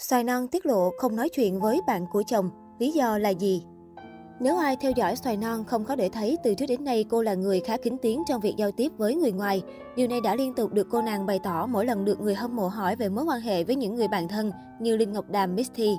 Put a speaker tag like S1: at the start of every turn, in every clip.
S1: Xoài non tiết lộ không nói chuyện với bạn của chồng, lý do là gì? Nếu ai theo dõi Xoài non không có để thấy từ trước đến nay cô là người khá kính tiếng trong việc giao tiếp với người ngoài. Điều này đã liên tục được cô nàng bày tỏ mỗi lần được người hâm mộ hỏi về mối quan hệ với những người bạn thân như Linh Ngọc Đàm, Misty.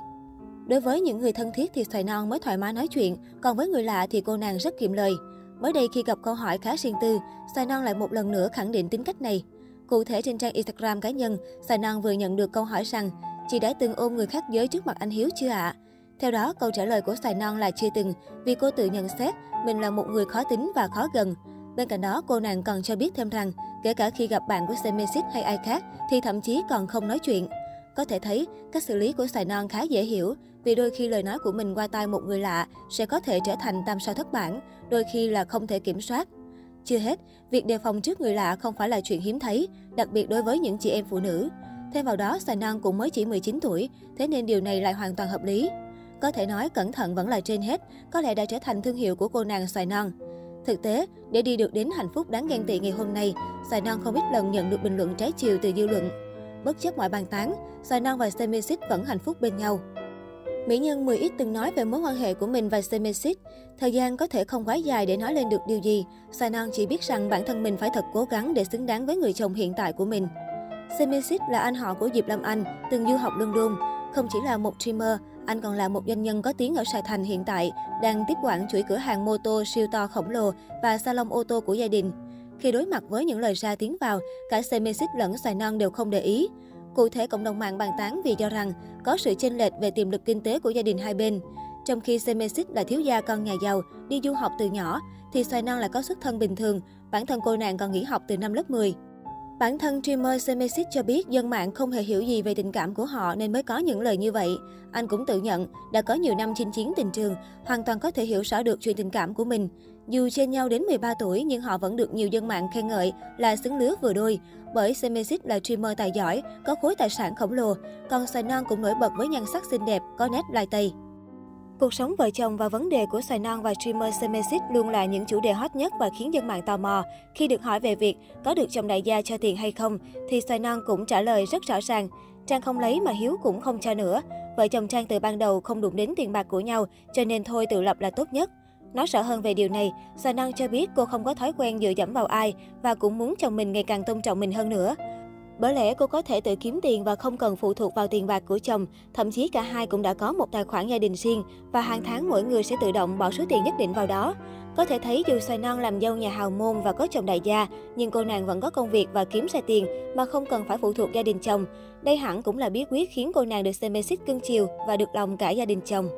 S1: Đối với những người thân thiết thì Xoài non mới thoải mái nói chuyện, còn với người lạ thì cô nàng rất kiệm lời. Mới đây khi gặp câu hỏi khá riêng tư, Xoài non lại một lần nữa khẳng định tính cách này. Cụ thể trên trang Instagram cá nhân, Xoài non vừa nhận được câu hỏi rằng Chị đã từng ôm người khác giới trước mặt anh Hiếu chưa ạ? À? Theo đó, câu trả lời của Sài Non là chưa từng, vì cô tự nhận xét mình là một người khó tính và khó gần. Bên cạnh đó, cô nàng còn cho biết thêm rằng, kể cả khi gặp bạn của Semesis hay ai khác, thì thậm chí còn không nói chuyện. Có thể thấy, cách xử lý của Sài Non khá dễ hiểu, vì đôi khi lời nói của mình qua tai một người lạ sẽ có thể trở thành tam sao thất bản, đôi khi là không thể kiểm soát. Chưa hết, việc đề phòng trước người lạ không phải là chuyện hiếm thấy, đặc biệt đối với những chị em phụ nữ. Thêm vào đó, Sài Năng cũng mới chỉ 19 tuổi, thế nên điều này lại hoàn toàn hợp lý. Có thể nói cẩn thận vẫn là trên hết, có lẽ đã trở thành thương hiệu của cô nàng Xoài Non. Thực tế, để đi được đến hạnh phúc đáng ghen tị ngày hôm nay, Xoài Non không ít lần nhận được bình luận trái chiều từ dư luận. Bất chấp mọi bàn tán, Xoài Non và Semesis vẫn hạnh phúc bên nhau. Mỹ Nhân 10 ít từng nói về mối quan hệ của mình và Semesis. Thời gian có thể không quá dài để nói lên được điều gì. Xoài Non chỉ biết rằng bản thân mình phải thật cố gắng để xứng đáng với người chồng hiện tại của mình. Semesis là anh họ của Diệp Lâm Anh, từng du học London. Không chỉ là một streamer, anh còn là một doanh nhân có tiếng ở Sài Thành hiện tại, đang tiếp quản chuỗi cửa hàng mô tô siêu to khổng lồ và salon ô tô của gia đình. Khi đối mặt với những lời ra tiếng vào, cả Semesis lẫn Xoài Non đều không để ý. Cụ thể, cộng đồng mạng bàn tán vì cho rằng có sự chênh lệch về tiềm lực kinh tế của gia đình hai bên. Trong khi Semesis là thiếu gia con nhà giàu, đi du học từ nhỏ, thì Xoài Non lại có xuất thân bình thường, bản thân cô nàng còn nghỉ học từ năm lớp 10. Bản thân streamer Semesis cho biết dân mạng không hề hiểu gì về tình cảm của họ nên mới có những lời như vậy. Anh cũng tự nhận đã có nhiều năm chinh chiến tình trường, hoàn toàn có thể hiểu rõ được chuyện tình cảm của mình. Dù trên nhau đến 13 tuổi nhưng họ vẫn được nhiều dân mạng khen ngợi là xứng lứa vừa đôi. Bởi Semesis là streamer tài giỏi, có khối tài sản khổng lồ, còn Sài Non cũng nổi bật với nhan sắc xinh đẹp, có nét lai tây. Cuộc sống vợ chồng và vấn đề của Xoài Non và streamer Semesis luôn là những chủ đề hot nhất và khiến dân mạng tò mò. Khi được hỏi về việc có được chồng đại gia cho tiền hay không, thì Xoài Non cũng trả lời rất rõ ràng. Trang không lấy mà Hiếu cũng không cho nữa. Vợ chồng Trang từ ban đầu không đụng đến tiền bạc của nhau, cho nên thôi tự lập là tốt nhất. Nói rõ hơn về điều này, Xoài Non cho biết cô không có thói quen dựa dẫm vào ai và cũng muốn chồng mình ngày càng tôn trọng mình hơn nữa. Bởi lẽ cô có thể tự kiếm tiền và không cần phụ thuộc vào tiền bạc của chồng, thậm chí cả hai cũng đã có một tài khoản gia đình riêng và hàng tháng mỗi người sẽ tự động bỏ số tiền nhất định vào đó. Có thể thấy dù xoài non làm dâu nhà hào môn và có chồng đại gia, nhưng cô nàng vẫn có công việc và kiếm ra tiền mà không cần phải phụ thuộc gia đình chồng. Đây hẳn cũng là bí quyết khiến cô nàng được xem xích cưng chiều và được lòng cả gia đình chồng.